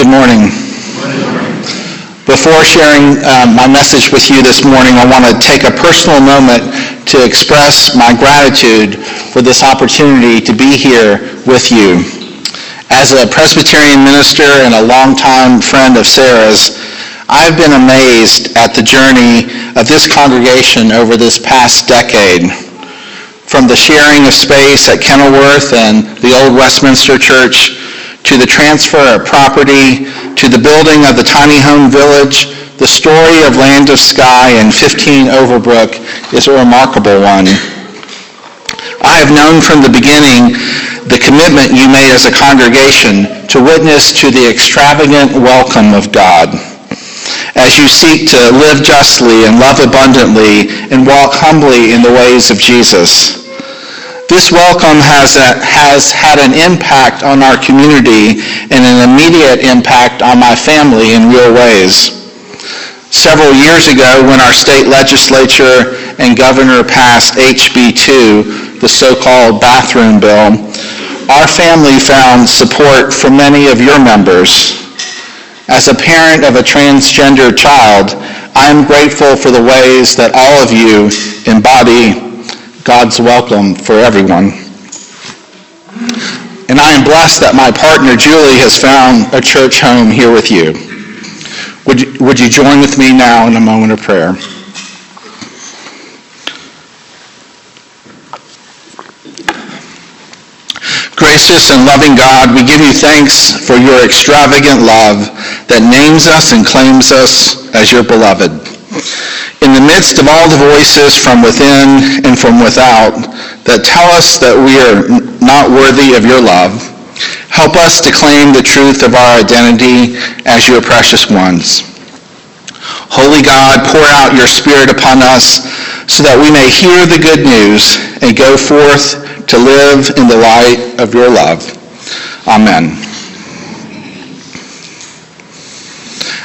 Good morning. Before sharing um, my message with you this morning, I want to take a personal moment to express my gratitude for this opportunity to be here with you. As a Presbyterian minister and a longtime friend of Sarah's, I've been amazed at the journey of this congregation over this past decade. From the sharing of space at Kenilworth and the old Westminster Church to the transfer of property, to the building of the tiny home village, the story of Land of Sky and 15 Overbrook is a remarkable one. I have known from the beginning the commitment you made as a congregation to witness to the extravagant welcome of God as you seek to live justly and love abundantly and walk humbly in the ways of Jesus. This welcome has, a, has had an impact on our community and an immediate impact on my family in real ways. Several years ago, when our state legislature and governor passed HB 2, the so-called bathroom bill, our family found support from many of your members. As a parent of a transgender child, I am grateful for the ways that all of you embody God's welcome for everyone. And I am blessed that my partner Julie has found a church home here with you. Would you, would you join with me now in a moment of prayer? Gracious and loving God, we give you thanks for your extravagant love that names us and claims us as your beloved. In the midst of all the voices from within and from without that tell us that we are not worthy of your love, help us to claim the truth of our identity as your precious ones. Holy God, pour out your Spirit upon us so that we may hear the good news and go forth to live in the light of your love. Amen.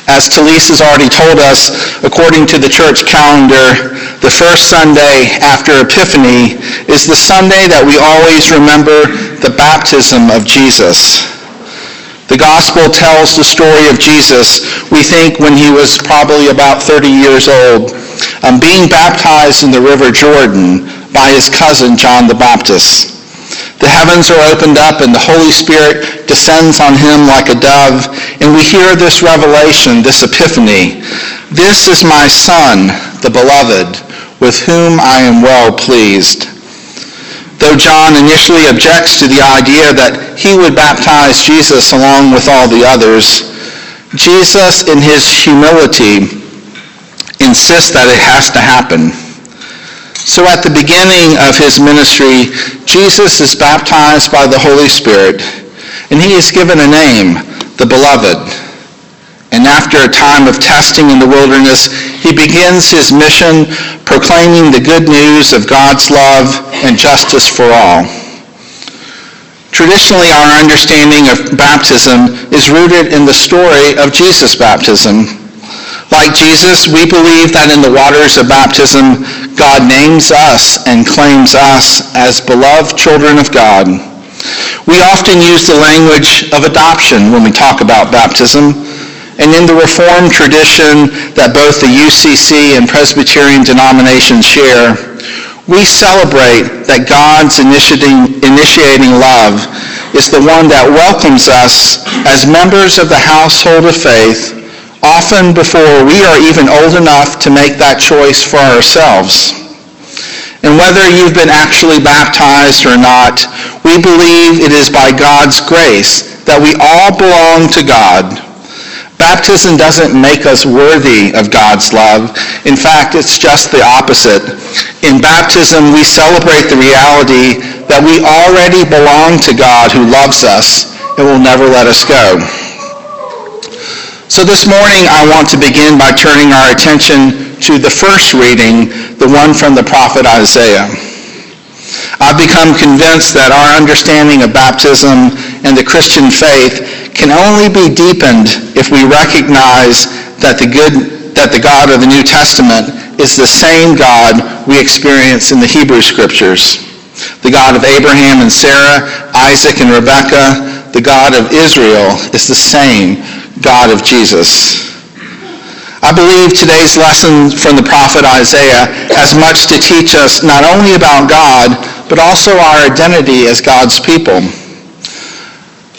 As Talise has already told us, according to the church calendar, the first Sunday after Epiphany is the Sunday that we always remember the baptism of Jesus. The gospel tells the story of Jesus, we think when he was probably about 30 years old, um, being baptized in the river Jordan by his cousin John the Baptist. The heavens are opened up and the Holy Spirit descends on him like a dove. And we hear this revelation, this epiphany. This is my son, the beloved, with whom I am well pleased. Though John initially objects to the idea that he would baptize Jesus along with all the others, Jesus in his humility insists that it has to happen. So at the beginning of his ministry, Jesus is baptized by the Holy Spirit, and he is given a name, the Beloved. And after a time of testing in the wilderness, he begins his mission proclaiming the good news of God's love and justice for all. Traditionally, our understanding of baptism is rooted in the story of Jesus' baptism. Like Jesus, we believe that in the waters of baptism, God names us and claims us as beloved children of God. We often use the language of adoption when we talk about baptism. And in the Reformed tradition that both the UCC and Presbyterian denominations share, we celebrate that God's initiating, initiating love is the one that welcomes us as members of the household of faith often before we are even old enough to make that choice for ourselves. And whether you've been actually baptized or not, we believe it is by God's grace that we all belong to God. Baptism doesn't make us worthy of God's love. In fact, it's just the opposite. In baptism, we celebrate the reality that we already belong to God who loves us and will never let us go. So this morning I want to begin by turning our attention to the first reading, the one from the prophet Isaiah. I've become convinced that our understanding of baptism and the Christian faith can only be deepened if we recognize that the good that the God of the New Testament is the same God we experience in the Hebrew Scriptures. The God of Abraham and Sarah, Isaac and Rebekah, the God of Israel is the same God of Jesus. I believe today's lesson from the prophet Isaiah has much to teach us not only about God, but also our identity as God's people.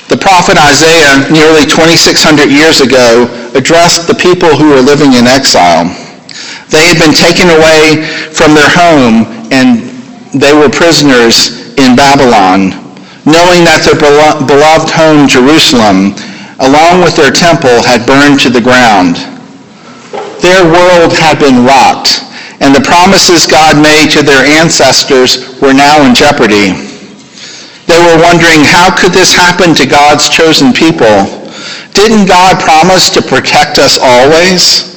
The prophet Isaiah, nearly 2,600 years ago, addressed the people who were living in exile. They had been taken away from their home and they were prisoners in Babylon, knowing that their beloved home, Jerusalem, along with their temple, had burned to the ground. Their world had been rocked, and the promises God made to their ancestors were now in jeopardy. They were wondering, how could this happen to God's chosen people? Didn't God promise to protect us always?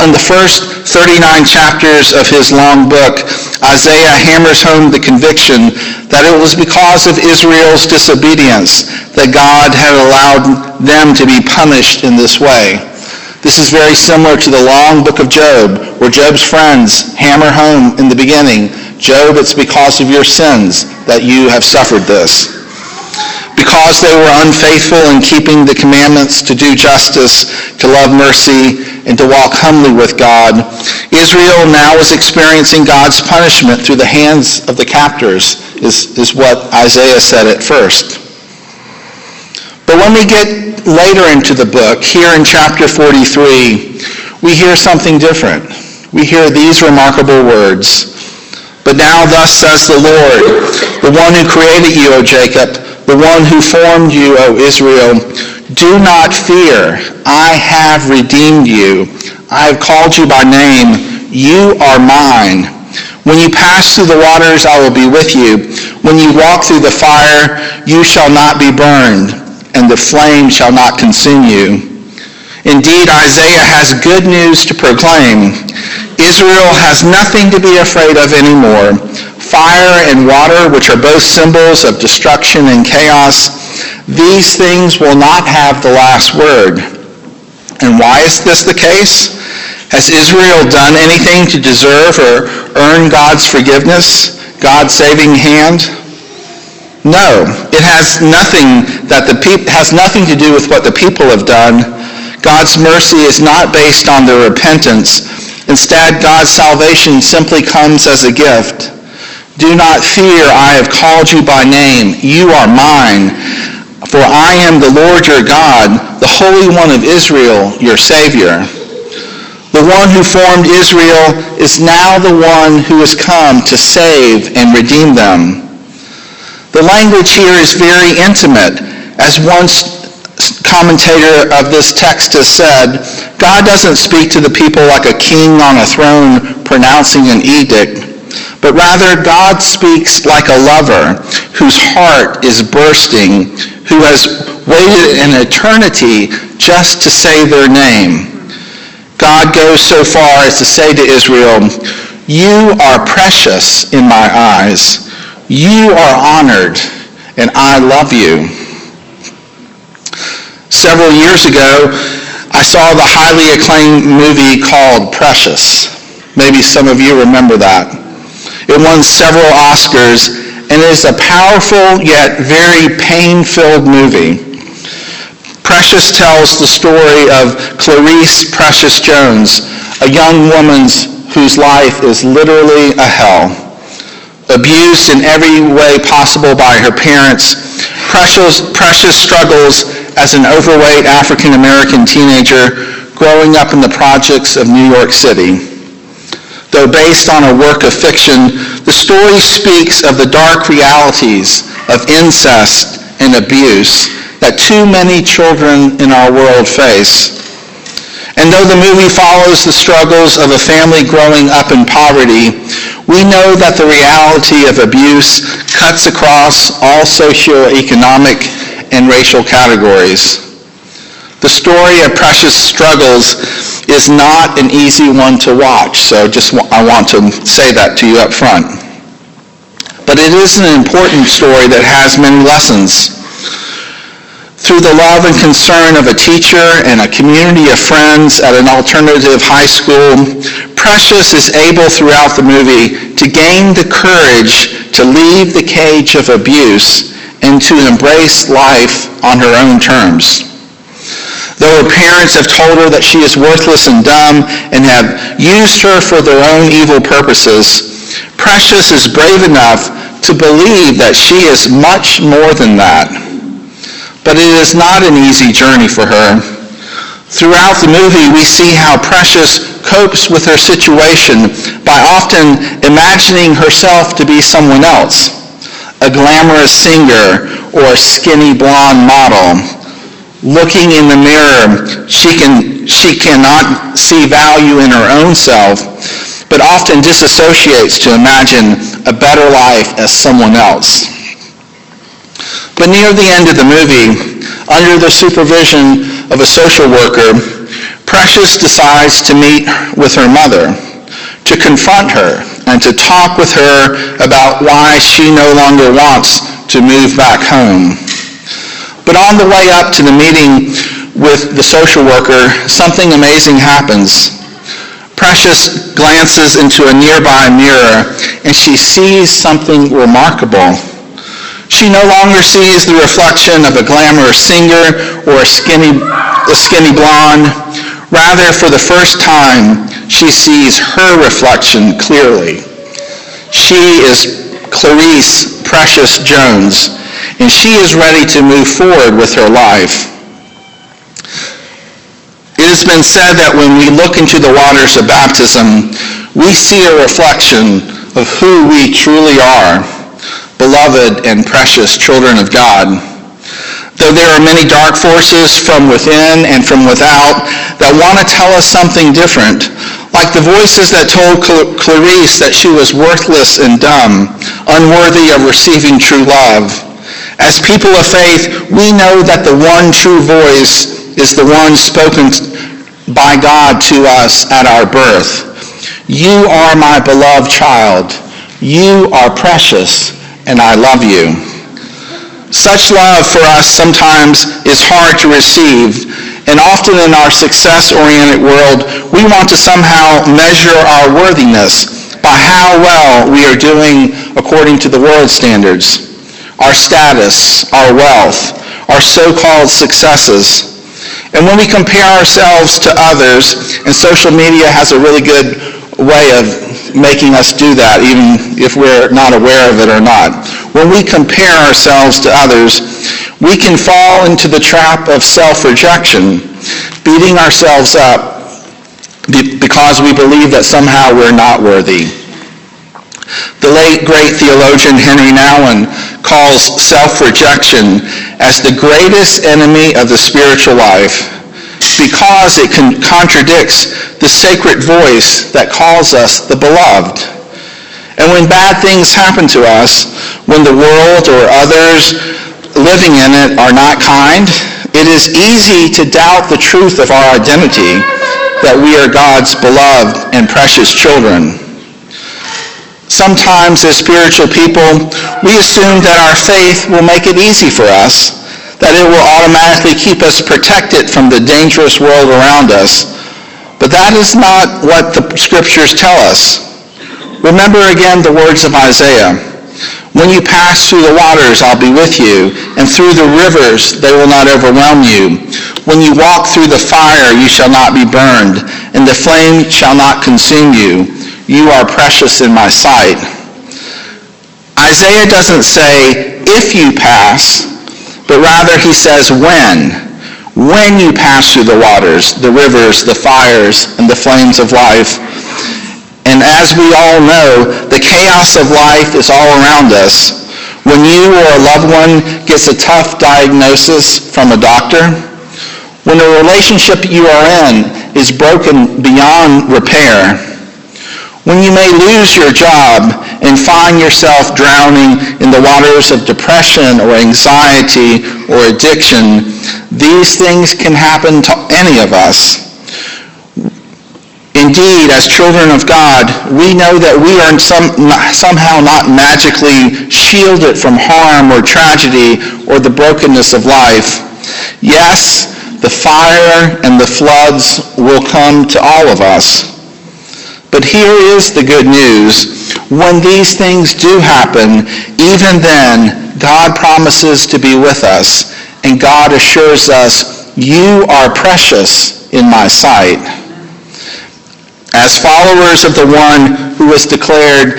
In the first 39 chapters of his long book, Isaiah hammers home the conviction that it was because of Israel's disobedience that God had allowed them to be punished in this way. This is very similar to the long book of Job, where Job's friends hammer home in the beginning Job, it's because of your sins that you have suffered this. Because they were unfaithful in keeping the commandments to do justice, to love mercy, and to walk humbly with God, Israel now is experiencing God's punishment through the hands of the captors, is, is what Isaiah said at first. But when we get later into the book, here in chapter 43, we hear something different. We hear these remarkable words. But now thus says the Lord, the one who created you, O Jacob, the one who formed you, O Israel, do not fear. I have redeemed you. I have called you by name. You are mine. When you pass through the waters, I will be with you. When you walk through the fire, you shall not be burned, and the flame shall not consume you. Indeed, Isaiah has good news to proclaim. Israel has nothing to be afraid of anymore. Fire and water, which are both symbols of destruction and chaos, these things will not have the last word. And why is this the case? Has Israel done anything to deserve or earn God's forgiveness, God's saving hand? No, it has nothing that the pe- has nothing to do with what the people have done. God's mercy is not based on their repentance, Instead, God's salvation simply comes as a gift. Do not fear, I have called you by name. You are mine. For I am the Lord your God, the Holy One of Israel, your Savior. The one who formed Israel is now the one who has come to save and redeem them. The language here is very intimate, as one commentator of this text has said, God doesn't speak to the people like a king on a throne pronouncing an edict, but rather God speaks like a lover whose heart is bursting, who has waited an eternity just to say their name. God goes so far as to say to Israel, you are precious in my eyes. You are honored, and I love you. Several years ago, I saw the highly acclaimed movie called Precious. Maybe some of you remember that. It won several Oscars and is a powerful yet very pain-filled movie. Precious tells the story of Clarice Precious Jones, a young woman whose life is literally a hell. Abused in every way possible by her parents, Precious, Precious struggles as an overweight African American teenager growing up in the projects of New York City. Though based on a work of fiction, the story speaks of the dark realities of incest and abuse that too many children in our world face. And though the movie follows the struggles of a family growing up in poverty, we know that the reality of abuse cuts across all socioeconomic and racial categories. The story of Precious struggles is not an easy one to watch, so just I want to say that to you up front. But it is an important story that has many lessons. Through the love and concern of a teacher and a community of friends at an alternative high school, Precious is able throughout the movie to gain the courage to leave the cage of abuse and to embrace life on her own terms. Though her parents have told her that she is worthless and dumb and have used her for their own evil purposes, Precious is brave enough to believe that she is much more than that. But it is not an easy journey for her. Throughout the movie, we see how Precious copes with her situation by often imagining herself to be someone else, a glamorous singer or a skinny blonde model. Looking in the mirror, she, can, she cannot see value in her own self, but often disassociates to imagine a better life as someone else. But near the end of the movie, under the supervision of a social worker, Precious decides to meet with her mother, to confront her, and to talk with her about why she no longer wants to move back home. But on the way up to the meeting with the social worker, something amazing happens. Precious glances into a nearby mirror and she sees something remarkable. She no longer sees the reflection of a glamorous singer or a skinny, a skinny blonde. Rather, for the first time, she sees her reflection clearly. She is Clarice Precious Jones, and she is ready to move forward with her life. It has been said that when we look into the waters of baptism, we see a reflection of who we truly are beloved and precious children of God. Though there are many dark forces from within and from without that want to tell us something different, like the voices that told Clarice that she was worthless and dumb, unworthy of receiving true love. As people of faith, we know that the one true voice is the one spoken by God to us at our birth. You are my beloved child. You are precious and I love you. Such love for us sometimes is hard to receive, and often in our success-oriented world, we want to somehow measure our worthiness by how well we are doing according to the world standards, our status, our wealth, our so-called successes. And when we compare ourselves to others, and social media has a really good way of making us do that, even if we're not aware of it or not. When we compare ourselves to others, we can fall into the trap of self-rejection, beating ourselves up because we believe that somehow we're not worthy. The late great theologian Henri Nouwen calls self-rejection as the greatest enemy of the spiritual life because it contradicts the sacred voice that calls us the beloved. And when bad things happen to us, when the world or others living in it are not kind, it is easy to doubt the truth of our identity that we are God's beloved and precious children. Sometimes as spiritual people, we assume that our faith will make it easy for us, that it will automatically keep us protected from the dangerous world around us, but that is not what the scriptures tell us. Remember again the words of Isaiah. When you pass through the waters, I'll be with you, and through the rivers, they will not overwhelm you. When you walk through the fire, you shall not be burned, and the flame shall not consume you. You are precious in my sight. Isaiah doesn't say, if you pass, but rather he says, when when you pass through the waters, the rivers, the fires, and the flames of life. And as we all know, the chaos of life is all around us. When you or a loved one gets a tough diagnosis from a doctor, when a relationship you are in is broken beyond repair, when you may lose your job and find yourself drowning in the waters of depression or anxiety or addiction, these things can happen to any of us. Indeed, as children of God, we know that we are some, somehow not magically shielded from harm or tragedy or the brokenness of life. Yes, the fire and the floods will come to all of us. But here is the good news. When these things do happen, even then, God promises to be with us, and God assures us, You are precious in my sight. As followers of the one who was declared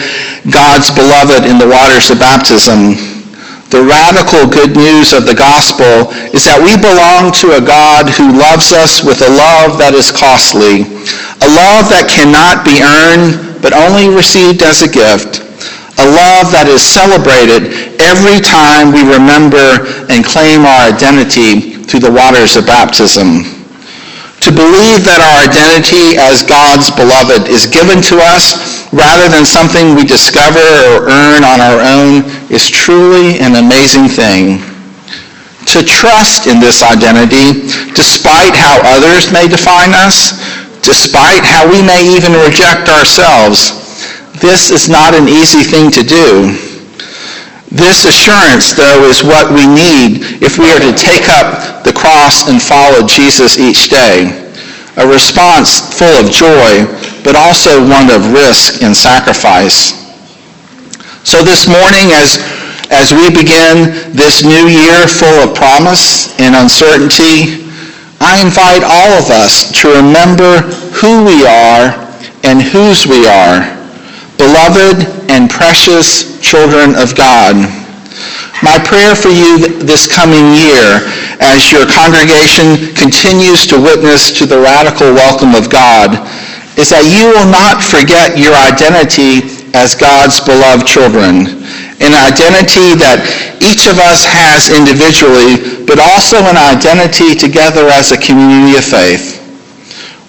God's beloved in the waters of baptism, the radical good news of the gospel is that we belong to a God who loves us with a love that is costly, a love that cannot be earned but only received as a gift, a love that is celebrated every time we remember and claim our identity through the waters of baptism. To believe that our identity as God's beloved is given to us rather than something we discover or earn on our own is truly an amazing thing. To trust in this identity, despite how others may define us, despite how we may even reject ourselves, this is not an easy thing to do. This assurance, though, is what we need if we are to take up the cross and follow Jesus each day. A response full of joy, but also one of risk and sacrifice. So this morning, as, as we begin this new year full of promise and uncertainty, I invite all of us to remember who we are and whose we are beloved and precious children of God. My prayer for you this coming year as your congregation continues to witness to the radical welcome of God is that you will not forget your identity as God's beloved children, an identity that each of us has individually, but also an identity together as a community of faith.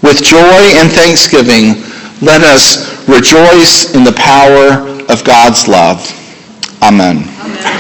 With joy and thanksgiving, let us rejoice in the power of God's love. Amen. Amen.